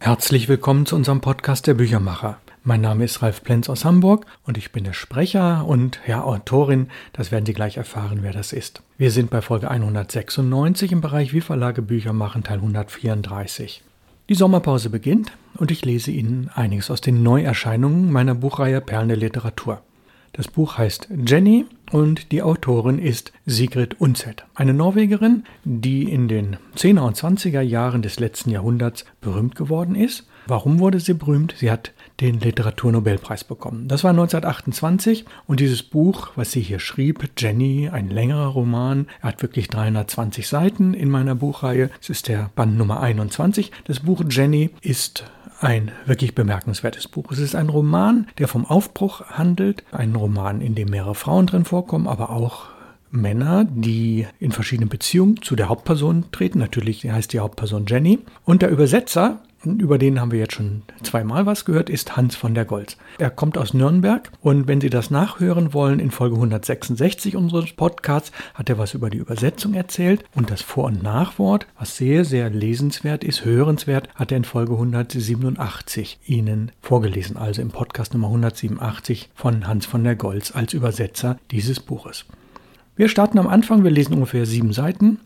Herzlich willkommen zu unserem Podcast der Büchermacher. Mein Name ist Ralf Plenz aus Hamburg und ich bin der Sprecher und ja, Autorin. Das werden Sie gleich erfahren, wer das ist. Wir sind bei Folge 196 im Bereich Wie Verlage Bücher machen, Teil 134. Die Sommerpause beginnt und ich lese Ihnen einiges aus den Neuerscheinungen meiner Buchreihe Perlen der Literatur. Das Buch heißt Jenny und die Autorin ist Sigrid Undset, eine Norwegerin, die in den 10er und 20er Jahren des letzten Jahrhunderts berühmt geworden ist. Warum wurde sie berühmt? Sie hat den Literaturnobelpreis bekommen. Das war 1928 und dieses Buch, was sie hier schrieb, Jenny, ein längerer Roman, er hat wirklich 320 Seiten in meiner Buchreihe. Es ist der Band Nummer 21. Das Buch Jenny ist ein wirklich bemerkenswertes Buch. Es ist ein Roman, der vom Aufbruch handelt, ein Roman, in dem mehrere Frauen drin vorkommen, aber auch Männer, die in verschiedenen Beziehungen zu der Hauptperson treten. Natürlich heißt die Hauptperson Jenny. Und der Übersetzer über den haben wir jetzt schon zweimal was gehört, ist Hans von der Goltz. Er kommt aus Nürnberg und wenn Sie das nachhören wollen, in Folge 166 unseres Podcasts hat er was über die Übersetzung erzählt und das Vor- und Nachwort, was sehr, sehr lesenswert ist, hörenswert, hat er in Folge 187 Ihnen vorgelesen, also im Podcast Nummer 187 von Hans von der Goltz als Übersetzer dieses Buches. Wir starten am Anfang, wir lesen ungefähr sieben Seiten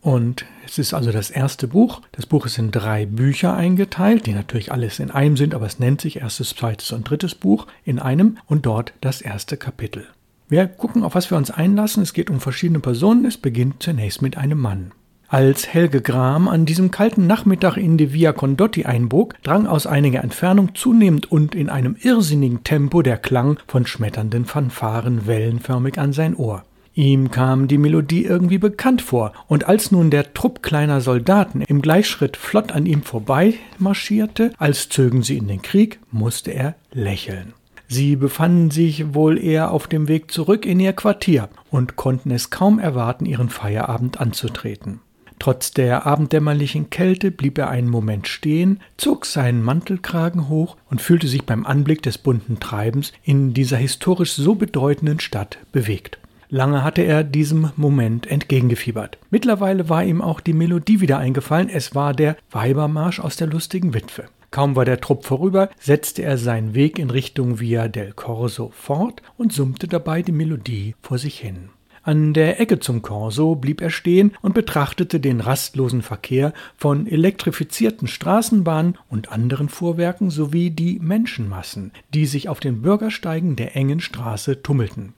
und es ist also das erste Buch. Das Buch ist in drei Bücher eingeteilt, die natürlich alles in einem sind, aber es nennt sich erstes, zweites und drittes Buch in einem und dort das erste Kapitel. Wir gucken, auf was wir uns einlassen. Es geht um verschiedene Personen. Es beginnt zunächst mit einem Mann. Als Helge Gram an diesem kalten Nachmittag in die Via Condotti einbog, drang aus einiger Entfernung zunehmend und in einem irrsinnigen Tempo der Klang von schmetternden Fanfaren wellenförmig an sein Ohr. Ihm kam die Melodie irgendwie bekannt vor, und als nun der Trupp kleiner Soldaten im Gleichschritt flott an ihm vorbei marschierte, als zögen sie in den Krieg, musste er lächeln. Sie befanden sich wohl eher auf dem Weg zurück in ihr Quartier und konnten es kaum erwarten, ihren Feierabend anzutreten. Trotz der abenddämmerlichen Kälte blieb er einen Moment stehen, zog seinen Mantelkragen hoch und fühlte sich beim Anblick des bunten Treibens in dieser historisch so bedeutenden Stadt bewegt. Lange hatte er diesem Moment entgegengefiebert. Mittlerweile war ihm auch die Melodie wieder eingefallen. Es war der Weibermarsch aus der lustigen Witwe. Kaum war der Trupp vorüber, setzte er seinen Weg in Richtung Via del Corso fort und summte dabei die Melodie vor sich hin. An der Ecke zum Corso blieb er stehen und betrachtete den rastlosen Verkehr von elektrifizierten Straßenbahnen und anderen Fuhrwerken sowie die Menschenmassen, die sich auf den Bürgersteigen der engen Straße tummelten.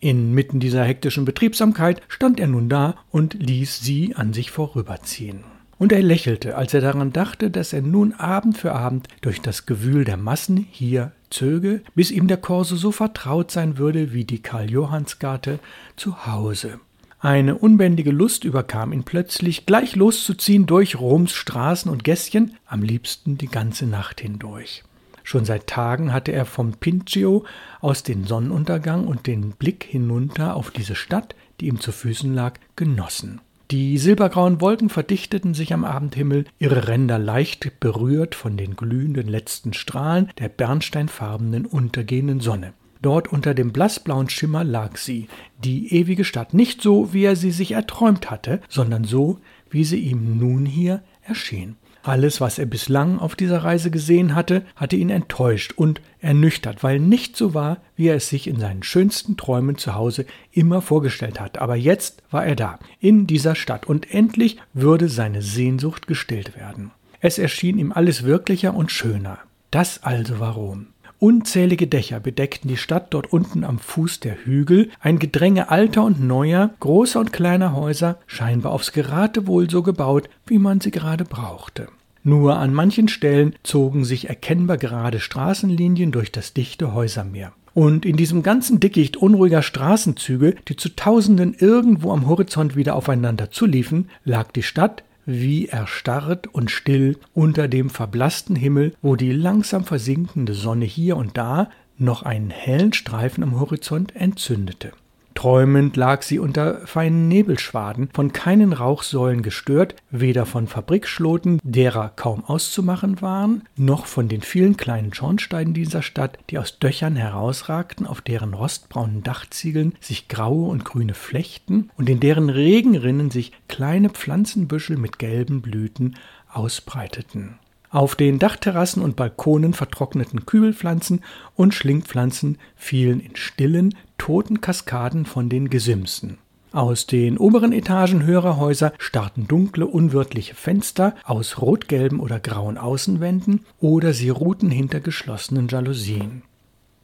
Inmitten dieser hektischen Betriebsamkeit stand er nun da und ließ sie an sich vorüberziehen. Und er lächelte, als er daran dachte, dass er nun Abend für Abend durch das Gewühl der Massen hier zöge, bis ihm der Korso so vertraut sein würde wie die Karl-Johanns-Garte zu Hause. Eine unbändige Lust überkam ihn plötzlich, gleich loszuziehen durch Roms Straßen und Gässchen, am liebsten die ganze Nacht hindurch. Schon seit Tagen hatte er vom Pincio aus den Sonnenuntergang und den Blick hinunter auf diese Stadt, die ihm zu Füßen lag, genossen. Die silbergrauen Wolken verdichteten sich am Abendhimmel, ihre Ränder leicht berührt von den glühenden letzten Strahlen der bernsteinfarbenen untergehenden Sonne. Dort unter dem blassblauen Schimmer lag sie, die ewige Stadt, nicht so, wie er sie sich erträumt hatte, sondern so, wie sie ihm nun hier erschien. Alles, was er bislang auf dieser Reise gesehen hatte, hatte ihn enttäuscht und ernüchtert, weil nicht so war, wie er es sich in seinen schönsten Träumen zu Hause immer vorgestellt hat. Aber jetzt war er da, in dieser Stadt, und endlich würde seine Sehnsucht gestillt werden. Es erschien ihm alles wirklicher und schöner. Das also warum? Unzählige Dächer bedeckten die Stadt dort unten am Fuß der Hügel, ein Gedränge alter und neuer, großer und kleiner Häuser, scheinbar aufs Geratewohl so gebaut, wie man sie gerade brauchte. Nur an manchen Stellen zogen sich erkennbar gerade Straßenlinien durch das dichte Häusermeer. Und in diesem ganzen Dickicht unruhiger Straßenzüge, die zu Tausenden irgendwo am Horizont wieder aufeinander zuliefen, lag die Stadt wie erstarrt und still unter dem verblassten Himmel, wo die langsam versinkende Sonne hier und da noch einen hellen Streifen am Horizont entzündete. Träumend lag sie unter feinen Nebelschwaden, von keinen Rauchsäulen gestört, weder von Fabrikschloten, derer kaum auszumachen waren, noch von den vielen kleinen Schornsteinen dieser Stadt, die aus Döchern herausragten, auf deren rostbraunen Dachziegeln sich graue und grüne Flechten und in deren Regenrinnen sich kleine Pflanzenbüschel mit gelben Blüten ausbreiteten. Auf den Dachterrassen und Balkonen vertrockneten Kübelpflanzen und Schlingpflanzen fielen in stillen, toten Kaskaden von den Gesimsen. Aus den oberen Etagen höherer Häuser starrten dunkle, unwirtliche Fenster aus rotgelben oder grauen Außenwänden oder sie ruhten hinter geschlossenen Jalousien.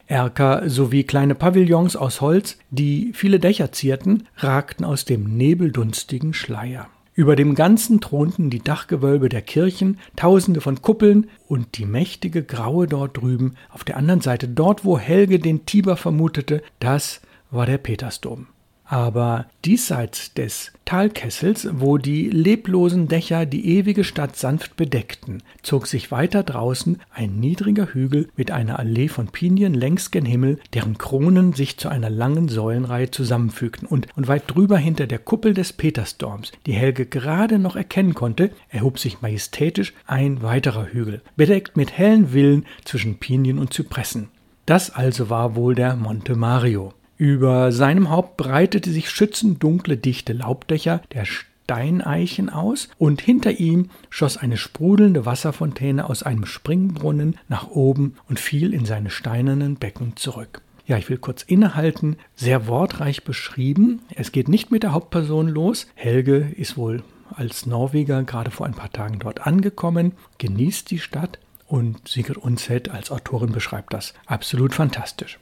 Erker sowie kleine Pavillons aus Holz, die viele Dächer zierten, ragten aus dem nebeldunstigen Schleier. Über dem Ganzen thronten die Dachgewölbe der Kirchen, tausende von Kuppeln und die mächtige Graue dort drüben, auf der anderen Seite, dort wo Helge den Tiber vermutete, das war der Petersdom. Aber diesseits des Talkessels, wo die leblosen Dächer die ewige Stadt sanft bedeckten, zog sich weiter draußen ein niedriger Hügel mit einer Allee von Pinien längs gen Himmel, deren Kronen sich zu einer langen Säulenreihe zusammenfügten, und, und weit drüber hinter der Kuppel des Petersdorms, die Helge gerade noch erkennen konnte, erhob sich majestätisch ein weiterer Hügel, bedeckt mit hellen Villen zwischen Pinien und Zypressen. Das also war wohl der Monte Mario. Über seinem Haupt breitete sich schützend dunkle, dichte Laubdächer der Steineichen aus, und hinter ihm schoss eine sprudelnde Wasserfontäne aus einem Springbrunnen nach oben und fiel in seine steinernen Becken zurück. Ja, ich will kurz innehalten. Sehr wortreich beschrieben. Es geht nicht mit der Hauptperson los. Helge ist wohl als Norweger gerade vor ein paar Tagen dort angekommen, genießt die Stadt und Sigrid Undset als Autorin beschreibt das absolut fantastisch.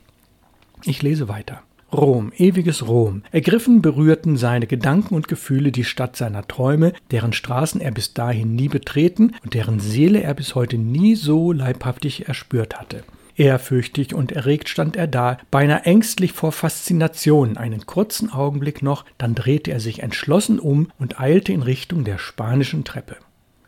Ich lese weiter. Rom, ewiges Rom. Ergriffen berührten seine Gedanken und Gefühle die Stadt seiner Träume, deren Straßen er bis dahin nie betreten und deren Seele er bis heute nie so leibhaftig erspürt hatte. Ehrfürchtig und erregt stand er da, beinahe ängstlich vor Faszination, einen kurzen Augenblick noch, dann drehte er sich entschlossen um und eilte in Richtung der spanischen Treppe.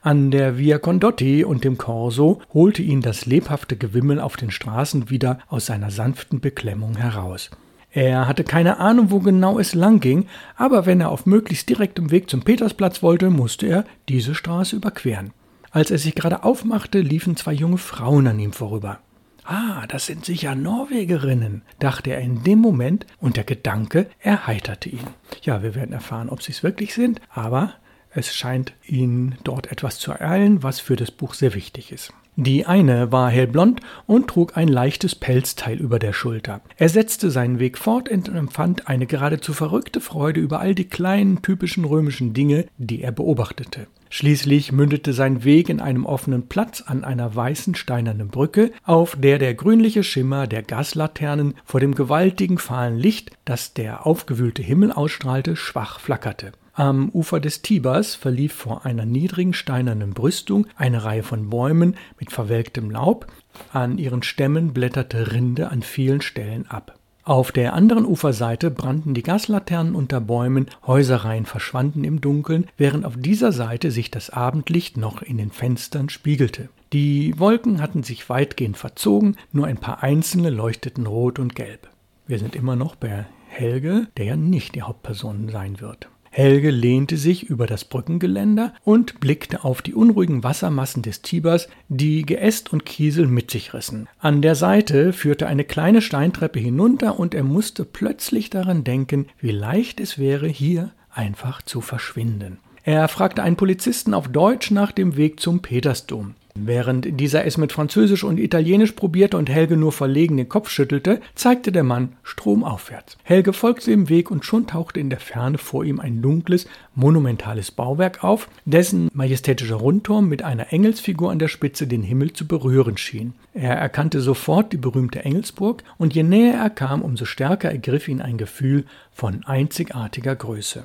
An der Via Condotti und dem Corso holte ihn das lebhafte Gewimmel auf den Straßen wieder aus seiner sanften Beklemmung heraus. Er hatte keine Ahnung, wo genau es lang ging, aber wenn er auf möglichst direktem Weg zum Petersplatz wollte, musste er diese Straße überqueren. Als er sich gerade aufmachte, liefen zwei junge Frauen an ihm vorüber. Ah, das sind sicher Norwegerinnen, dachte er in dem Moment, und der Gedanke erheiterte ihn. Ja, wir werden erfahren, ob sie es wirklich sind, aber es scheint ihn dort etwas zu ereilen, was für das Buch sehr wichtig ist. Die eine war hellblond und trug ein leichtes Pelzteil über der Schulter. Er setzte seinen Weg fort und empfand eine geradezu verrückte Freude über all die kleinen typischen römischen Dinge, die er beobachtete. Schließlich mündete sein Weg in einem offenen Platz an einer weißen steinernen Brücke, auf der der grünliche Schimmer der Gaslaternen vor dem gewaltigen fahlen Licht, das der aufgewühlte Himmel ausstrahlte, schwach flackerte. Am Ufer des Tibers verlief vor einer niedrigen steinernen Brüstung eine Reihe von Bäumen mit verwelktem Laub, an ihren Stämmen blätterte Rinde an vielen Stellen ab. Auf der anderen Uferseite brannten die Gaslaternen unter Bäumen, Häuserreihen verschwanden im Dunkeln, während auf dieser Seite sich das Abendlicht noch in den Fenstern spiegelte. Die Wolken hatten sich weitgehend verzogen, nur ein paar einzelne leuchteten rot und gelb. Wir sind immer noch bei Helge, der ja nicht die Hauptperson sein wird. Helge lehnte sich über das Brückengeländer und blickte auf die unruhigen Wassermassen des Tibers, die Geäst und Kiesel mit sich rissen. An der Seite führte eine kleine Steintreppe hinunter und er musste plötzlich daran denken, wie leicht es wäre, hier einfach zu verschwinden. Er fragte einen Polizisten auf Deutsch nach dem Weg zum Petersdom. Während dieser es mit Französisch und Italienisch probierte und Helge nur verlegen den Kopf schüttelte, zeigte der Mann stromaufwärts. Helge folgte dem Weg und schon tauchte in der Ferne vor ihm ein dunkles, monumentales Bauwerk auf, dessen majestätischer Rundturm mit einer Engelsfigur an der Spitze den Himmel zu berühren schien. Er erkannte sofort die berühmte Engelsburg und je näher er kam, umso stärker ergriff ihn ein Gefühl von einzigartiger Größe.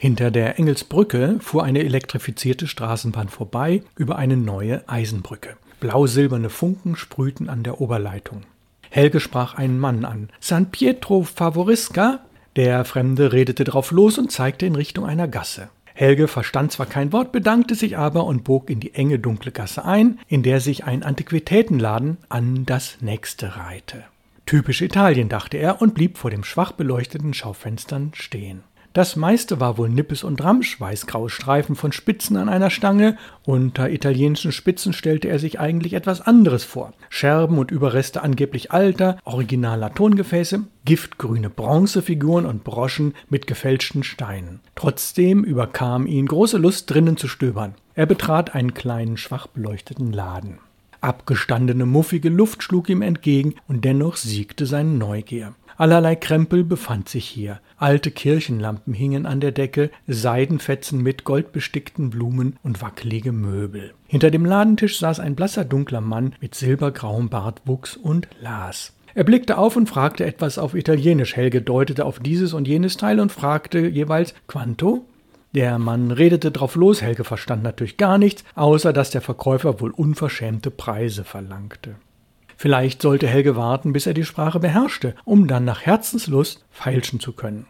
Hinter der Engelsbrücke fuhr eine elektrifizierte Straßenbahn vorbei über eine neue Eisenbrücke. Blau-silberne Funken sprühten an der Oberleitung. Helge sprach einen Mann an. San Pietro Favorisca? Der Fremde redete drauf los und zeigte in Richtung einer Gasse. Helge verstand zwar kein Wort, bedankte sich aber und bog in die enge dunkle Gasse ein, in der sich ein Antiquitätenladen an das nächste reihte. Typisch Italien, dachte er und blieb vor dem schwach beleuchteten Schaufenstern stehen. Das meiste war wohl Nippes und Ramsch, weißgraue Streifen von Spitzen an einer Stange. Unter italienischen Spitzen stellte er sich eigentlich etwas anderes vor. Scherben und Überreste angeblich alter, originaler Tongefäße, giftgrüne Bronzefiguren und Broschen mit gefälschten Steinen. Trotzdem überkam ihn große Lust, drinnen zu stöbern. Er betrat einen kleinen, schwach beleuchteten Laden. Abgestandene, muffige Luft schlug ihm entgegen, und dennoch siegte seine Neugier. Allerlei Krempel befand sich hier. Alte Kirchenlampen hingen an der Decke, Seidenfetzen mit goldbestickten Blumen und wackelige Möbel. Hinter dem Ladentisch saß ein blasser dunkler Mann mit silbergrauem Bartwuchs und las. Er blickte auf und fragte etwas auf Italienisch. Helge deutete auf dieses und jenes Teil und fragte jeweils Quanto? Der Mann redete drauf los, Helge verstand natürlich gar nichts, außer dass der Verkäufer wohl unverschämte Preise verlangte. Vielleicht sollte Helge warten, bis er die Sprache beherrschte, um dann nach Herzenslust feilschen zu können.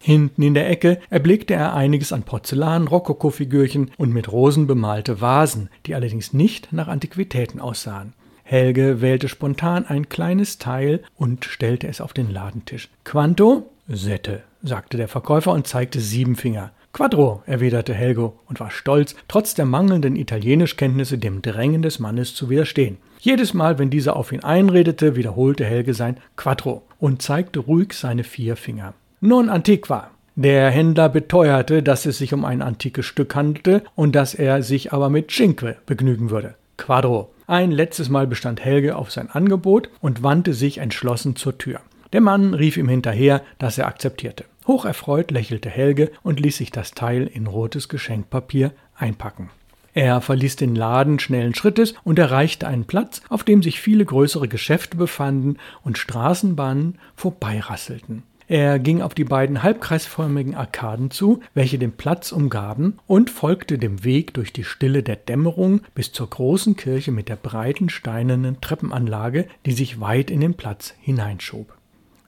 Hinten in der Ecke erblickte er einiges an Porzellan, Rokokofigürchen und mit Rosen bemalte Vasen, die allerdings nicht nach Antiquitäten aussahen. Helge wählte spontan ein kleines Teil und stellte es auf den Ladentisch. Quanto? Sette, sagte der Verkäufer und zeigte sieben Finger. Quattro, erwiderte Helgo und war stolz, trotz der mangelnden Italienischkenntnisse dem Drängen des Mannes zu widerstehen. Jedes Mal, wenn dieser auf ihn einredete, wiederholte Helge sein Quattro und zeigte ruhig seine vier Finger. Non antiqua. Der Händler beteuerte, dass es sich um ein antikes Stück handelte und dass er sich aber mit Cinque begnügen würde. Quadro. Ein letztes Mal bestand Helge auf sein Angebot und wandte sich entschlossen zur Tür. Der Mann rief ihm hinterher, dass er akzeptierte. Hocherfreut lächelte Helge und ließ sich das Teil in rotes Geschenkpapier einpacken. Er verließ den Laden schnellen Schrittes und erreichte einen Platz, auf dem sich viele größere Geschäfte befanden und Straßenbahnen vorbeirasselten. Er ging auf die beiden halbkreisförmigen Arkaden zu, welche den Platz umgaben, und folgte dem Weg durch die Stille der Dämmerung bis zur großen Kirche mit der breiten steinernen Treppenanlage, die sich weit in den Platz hineinschob.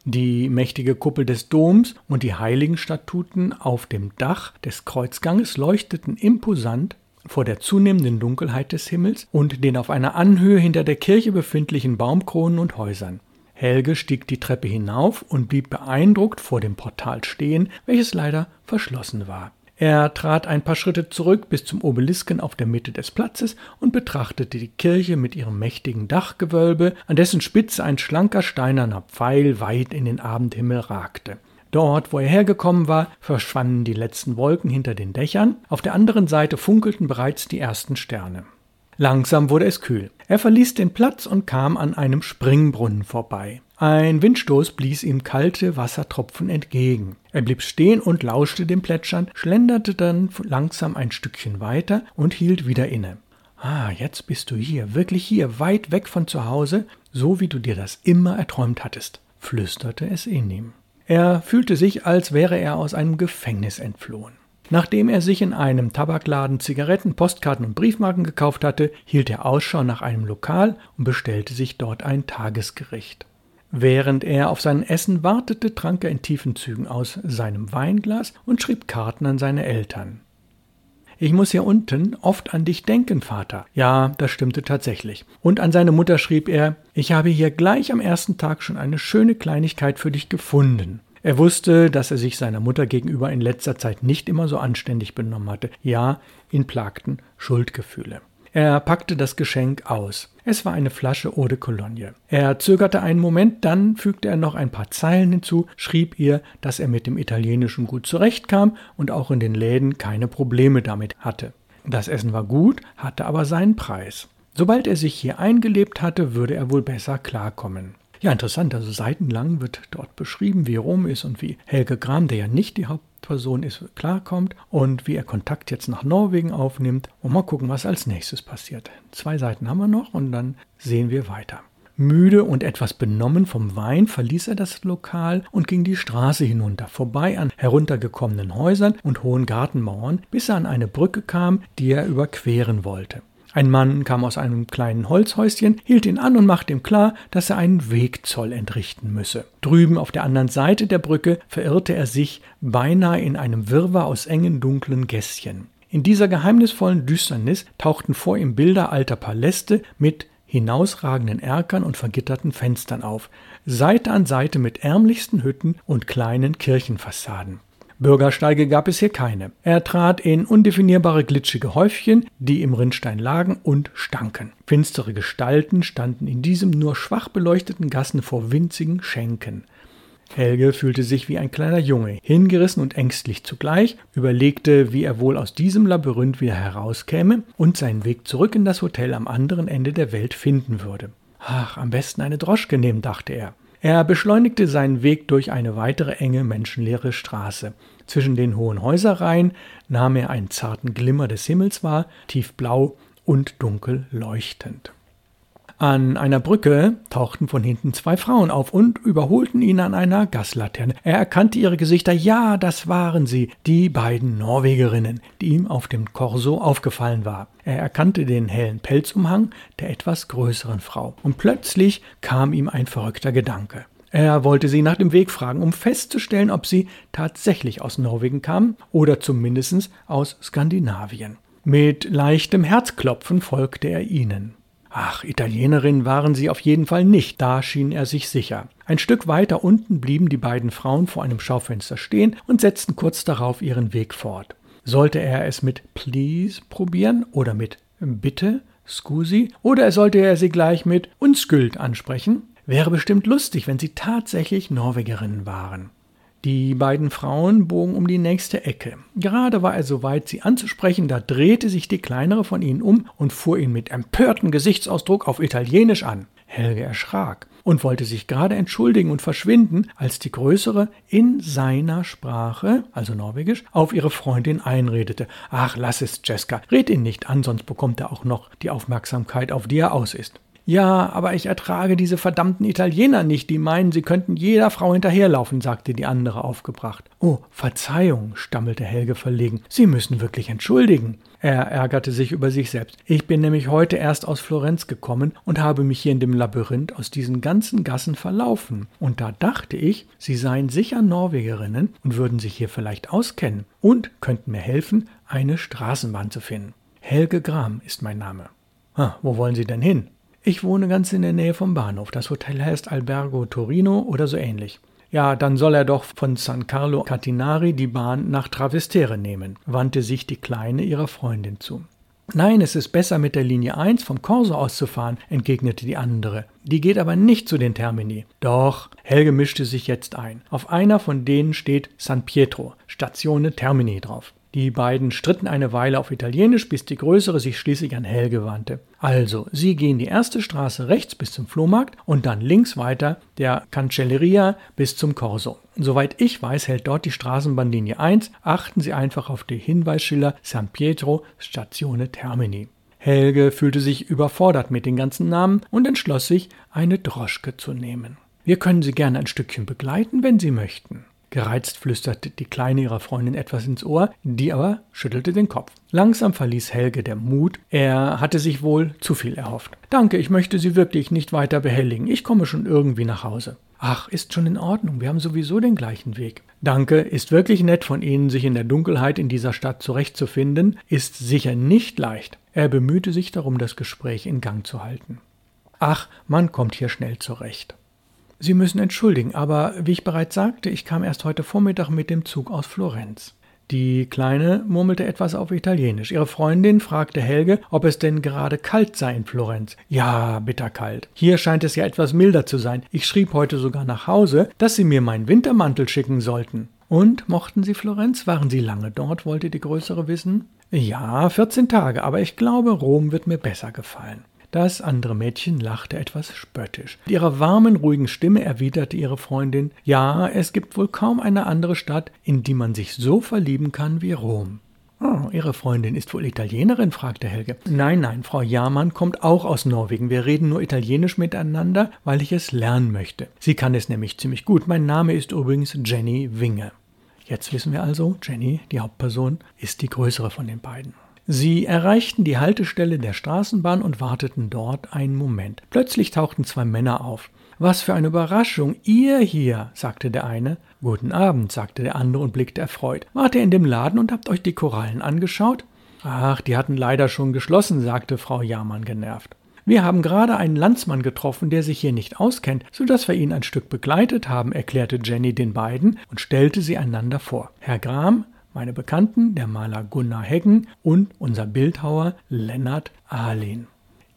Die mächtige Kuppel des Doms und die Heiligenstatuten auf dem Dach des Kreuzganges leuchteten imposant vor der zunehmenden Dunkelheit des Himmels und den auf einer Anhöhe hinter der Kirche befindlichen Baumkronen und Häusern. Helge stieg die Treppe hinauf und blieb beeindruckt vor dem Portal stehen, welches leider verschlossen war. Er trat ein paar Schritte zurück bis zum Obelisken auf der Mitte des Platzes und betrachtete die Kirche mit ihrem mächtigen Dachgewölbe, an dessen Spitze ein schlanker steinerner Pfeil weit in den Abendhimmel ragte. Dort, wo er hergekommen war, verschwanden die letzten Wolken hinter den Dächern, auf der anderen Seite funkelten bereits die ersten Sterne. Langsam wurde es kühl. Er verließ den Platz und kam an einem Springbrunnen vorbei. Ein Windstoß blies ihm kalte Wassertropfen entgegen. Er blieb stehen und lauschte dem Plätschern, schlenderte dann langsam ein Stückchen weiter und hielt wieder inne. Ah, jetzt bist du hier, wirklich hier, weit weg von zu Hause, so wie du dir das immer erträumt hattest, flüsterte es in ihm. Er fühlte sich, als wäre er aus einem Gefängnis entflohen. Nachdem er sich in einem Tabakladen Zigaretten, Postkarten und Briefmarken gekauft hatte, hielt er Ausschau nach einem Lokal und bestellte sich dort ein Tagesgericht. Während er auf sein Essen wartete, trank er in tiefen Zügen aus seinem Weinglas und schrieb Karten an seine Eltern. Ich muss hier unten oft an dich denken, Vater. Ja, das stimmte tatsächlich. Und an seine Mutter schrieb er, ich habe hier gleich am ersten Tag schon eine schöne Kleinigkeit für dich gefunden. Er wusste, dass er sich seiner Mutter gegenüber in letzter Zeit nicht immer so anständig benommen hatte. Ja, ihn plagten Schuldgefühle. Er packte das Geschenk aus. Es war eine Flasche Eau de Cologne. Er zögerte einen Moment, dann fügte er noch ein paar Zeilen hinzu, schrieb ihr, dass er mit dem Italienischen gut zurechtkam und auch in den Läden keine Probleme damit hatte. Das Essen war gut, hatte aber seinen Preis. Sobald er sich hier eingelebt hatte, würde er wohl besser klarkommen. Ja, interessant. Also seitenlang wird dort beschrieben, wie Rom ist und wie Helge Gram, der ja nicht die Hauptperson ist, klarkommt und wie er Kontakt jetzt nach Norwegen aufnimmt. Und mal gucken, was als nächstes passiert. Zwei Seiten haben wir noch und dann sehen wir weiter. Müde und etwas benommen vom Wein verließ er das Lokal und ging die Straße hinunter, vorbei an heruntergekommenen Häusern und hohen Gartenmauern, bis er an eine Brücke kam, die er überqueren wollte. Ein Mann kam aus einem kleinen Holzhäuschen, hielt ihn an und machte ihm klar, dass er einen Wegzoll entrichten müsse. Drüben auf der anderen Seite der Brücke verirrte er sich beinahe in einem Wirrwarr aus engen, dunklen Gässchen. In dieser geheimnisvollen Düsternis tauchten vor ihm Bilder alter Paläste mit hinausragenden Erkern und vergitterten Fenstern auf, Seite an Seite mit ärmlichsten Hütten und kleinen Kirchenfassaden. Bürgersteige gab es hier keine. Er trat in undefinierbare glitschige Häufchen, die im Rinnstein lagen und stanken. Finstere Gestalten standen in diesem nur schwach beleuchteten Gassen vor winzigen Schenken. Helge fühlte sich wie ein kleiner Junge, hingerissen und ängstlich zugleich, überlegte, wie er wohl aus diesem Labyrinth wieder herauskäme und seinen Weg zurück in das Hotel am anderen Ende der Welt finden würde. Ach, am besten eine Droschke nehmen, dachte er. Er beschleunigte seinen Weg durch eine weitere enge, menschenleere Straße. Zwischen den hohen Häuserreihen nahm er einen zarten Glimmer des Himmels wahr, tiefblau und dunkel leuchtend. An einer Brücke tauchten von hinten zwei Frauen auf und überholten ihn an einer Gaslaterne. Er erkannte ihre Gesichter, ja, das waren sie, die beiden Norwegerinnen, die ihm auf dem Korso aufgefallen war. Er erkannte den hellen Pelzumhang der etwas größeren Frau. Und plötzlich kam ihm ein verrückter Gedanke. Er wollte sie nach dem Weg fragen, um festzustellen, ob sie tatsächlich aus Norwegen kamen oder zumindest aus Skandinavien. Mit leichtem Herzklopfen folgte er ihnen. Ach, Italienerin waren sie auf jeden Fall nicht, da schien er sich sicher. Ein Stück weiter unten blieben die beiden Frauen vor einem Schaufenster stehen und setzten kurz darauf ihren Weg fort. Sollte er es mit Please probieren oder mit Bitte, Scusi, oder sollte er sie gleich mit Unskuld ansprechen? Wäre bestimmt lustig, wenn sie tatsächlich Norwegerinnen waren. Die beiden Frauen bogen um die nächste Ecke. Gerade war er so weit, sie anzusprechen, da drehte sich die kleinere von ihnen um und fuhr ihn mit empörtem Gesichtsausdruck auf Italienisch an. Helge erschrak und wollte sich gerade entschuldigen und verschwinden, als die größere in seiner Sprache, also Norwegisch, auf ihre Freundin einredete. Ach, lass es, Jessica, red ihn nicht an, sonst bekommt er auch noch die Aufmerksamkeit, auf die er aus ist. Ja, aber ich ertrage diese verdammten Italiener nicht, die meinen, sie könnten jeder Frau hinterherlaufen, sagte die andere aufgebracht. Oh, Verzeihung, stammelte Helge verlegen. Sie müssen wirklich entschuldigen. Er ärgerte sich über sich selbst. Ich bin nämlich heute erst aus Florenz gekommen und habe mich hier in dem Labyrinth aus diesen ganzen Gassen verlaufen. Und da dachte ich, Sie seien sicher Norwegerinnen und würden sich hier vielleicht auskennen und könnten mir helfen, eine Straßenbahn zu finden. Helge Gram ist mein Name. Ah, wo wollen Sie denn hin? Ich wohne ganz in der Nähe vom Bahnhof. Das Hotel heißt Albergo Torino oder so ähnlich. Ja, dann soll er doch von San Carlo Catinari die Bahn nach Travestere nehmen, wandte sich die Kleine ihrer Freundin zu. Nein, es ist besser mit der Linie 1 vom Corso auszufahren, entgegnete die andere. Die geht aber nicht zu den Termini. Doch, Helge mischte sich jetzt ein. Auf einer von denen steht San Pietro, Statione Termini drauf. Die beiden stritten eine Weile auf Italienisch, bis die Größere sich schließlich an Helge wandte. Also, sie gehen die erste Straße rechts bis zum Flohmarkt und dann links weiter der Cancelleria bis zum Corso. Soweit ich weiß, hält dort die Straßenbahnlinie 1. Achten Sie einfach auf die Hinweisschilder San Pietro Statione Termini. Helge fühlte sich überfordert mit den ganzen Namen und entschloss sich, eine Droschke zu nehmen. Wir können Sie gerne ein Stückchen begleiten, wenn Sie möchten. Gereizt flüsterte die Kleine ihrer Freundin etwas ins Ohr, die aber schüttelte den Kopf. Langsam verließ Helge der Mut. Er hatte sich wohl zu viel erhofft. Danke, ich möchte Sie wirklich nicht weiter behelligen. Ich komme schon irgendwie nach Hause. Ach, ist schon in Ordnung. Wir haben sowieso den gleichen Weg. Danke, ist wirklich nett von Ihnen, sich in der Dunkelheit in dieser Stadt zurechtzufinden, ist sicher nicht leicht. Er bemühte sich darum, das Gespräch in Gang zu halten. Ach, man kommt hier schnell zurecht. Sie müssen entschuldigen, aber wie ich bereits sagte, ich kam erst heute Vormittag mit dem Zug aus Florenz. Die Kleine murmelte etwas auf Italienisch. Ihre Freundin fragte Helge, ob es denn gerade kalt sei in Florenz. Ja, bitterkalt. Hier scheint es ja etwas milder zu sein. Ich schrieb heute sogar nach Hause, dass Sie mir meinen Wintermantel schicken sollten. Und mochten Sie Florenz? Waren Sie lange dort? wollte die Größere wissen. Ja, 14 Tage, aber ich glaube, Rom wird mir besser gefallen. Das andere Mädchen lachte etwas spöttisch. Mit ihrer warmen, ruhigen Stimme erwiderte ihre Freundin Ja, es gibt wohl kaum eine andere Stadt, in die man sich so verlieben kann wie Rom. Oh, Ihre Freundin ist wohl Italienerin? fragte Helge. Nein, nein, Frau Jahrmann kommt auch aus Norwegen. Wir reden nur Italienisch miteinander, weil ich es lernen möchte. Sie kann es nämlich ziemlich gut. Mein Name ist übrigens Jenny Winge. Jetzt wissen wir also, Jenny, die Hauptperson, ist die größere von den beiden. Sie erreichten die Haltestelle der Straßenbahn und warteten dort einen Moment. Plötzlich tauchten zwei Männer auf. Was für eine Überraschung, ihr hier, sagte der eine. Guten Abend, sagte der andere und blickte erfreut. Wart ihr in dem Laden und habt euch die Korallen angeschaut? Ach, die hatten leider schon geschlossen, sagte Frau Jahrmann genervt. Wir haben gerade einen Landsmann getroffen, der sich hier nicht auskennt, so dass wir ihn ein Stück begleitet haben, erklärte Jenny den beiden und stellte sie einander vor. Herr Gram, meine Bekannten, der Maler Gunnar Heggen und unser Bildhauer Lennart Ahlin.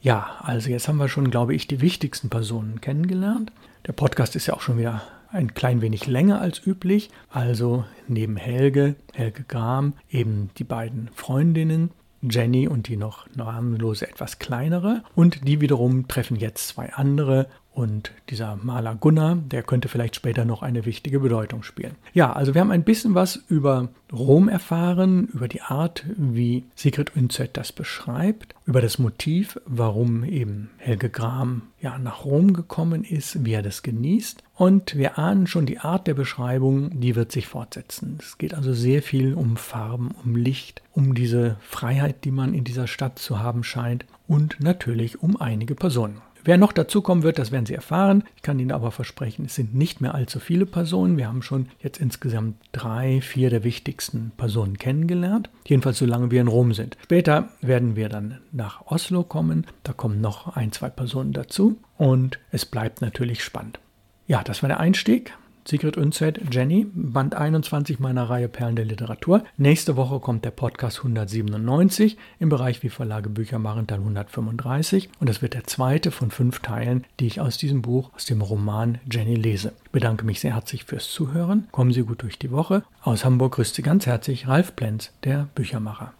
Ja, also jetzt haben wir schon, glaube ich, die wichtigsten Personen kennengelernt. Der Podcast ist ja auch schon wieder ein klein wenig länger als üblich. Also neben Helge, Helge Gram, eben die beiden Freundinnen, Jenny und die noch namenlose etwas kleinere. Und die wiederum treffen jetzt zwei andere und dieser Maler Gunnar, der könnte vielleicht später noch eine wichtige Bedeutung spielen. Ja, also wir haben ein bisschen was über Rom erfahren, über die Art, wie Sigrid Unzett das beschreibt, über das Motiv, warum eben Helge Gram ja nach Rom gekommen ist, wie er das genießt. Und wir ahnen schon die Art der Beschreibung, die wird sich fortsetzen. Es geht also sehr viel um Farben, um Licht, um diese Freiheit, die man in dieser Stadt zu haben scheint und natürlich um einige Personen. Wer noch dazukommen wird, das werden Sie erfahren. Ich kann Ihnen aber versprechen, es sind nicht mehr allzu viele Personen. Wir haben schon jetzt insgesamt drei, vier der wichtigsten Personen kennengelernt. Jedenfalls solange wir in Rom sind. Später werden wir dann nach Oslo kommen. Da kommen noch ein, zwei Personen dazu. Und es bleibt natürlich spannend. Ja, das war der Einstieg. Sigrid Unzett, Jenny, Band 21 meiner Reihe Perlen der Literatur. Nächste Woche kommt der Podcast 197 im Bereich wie Verlage Bücher machen, dann 135. Und das wird der zweite von fünf Teilen, die ich aus diesem Buch, aus dem Roman Jenny lese. Ich bedanke mich sehr herzlich fürs Zuhören. Kommen Sie gut durch die Woche. Aus Hamburg grüßt Sie ganz herzlich Ralf Plenz, der Büchermacher.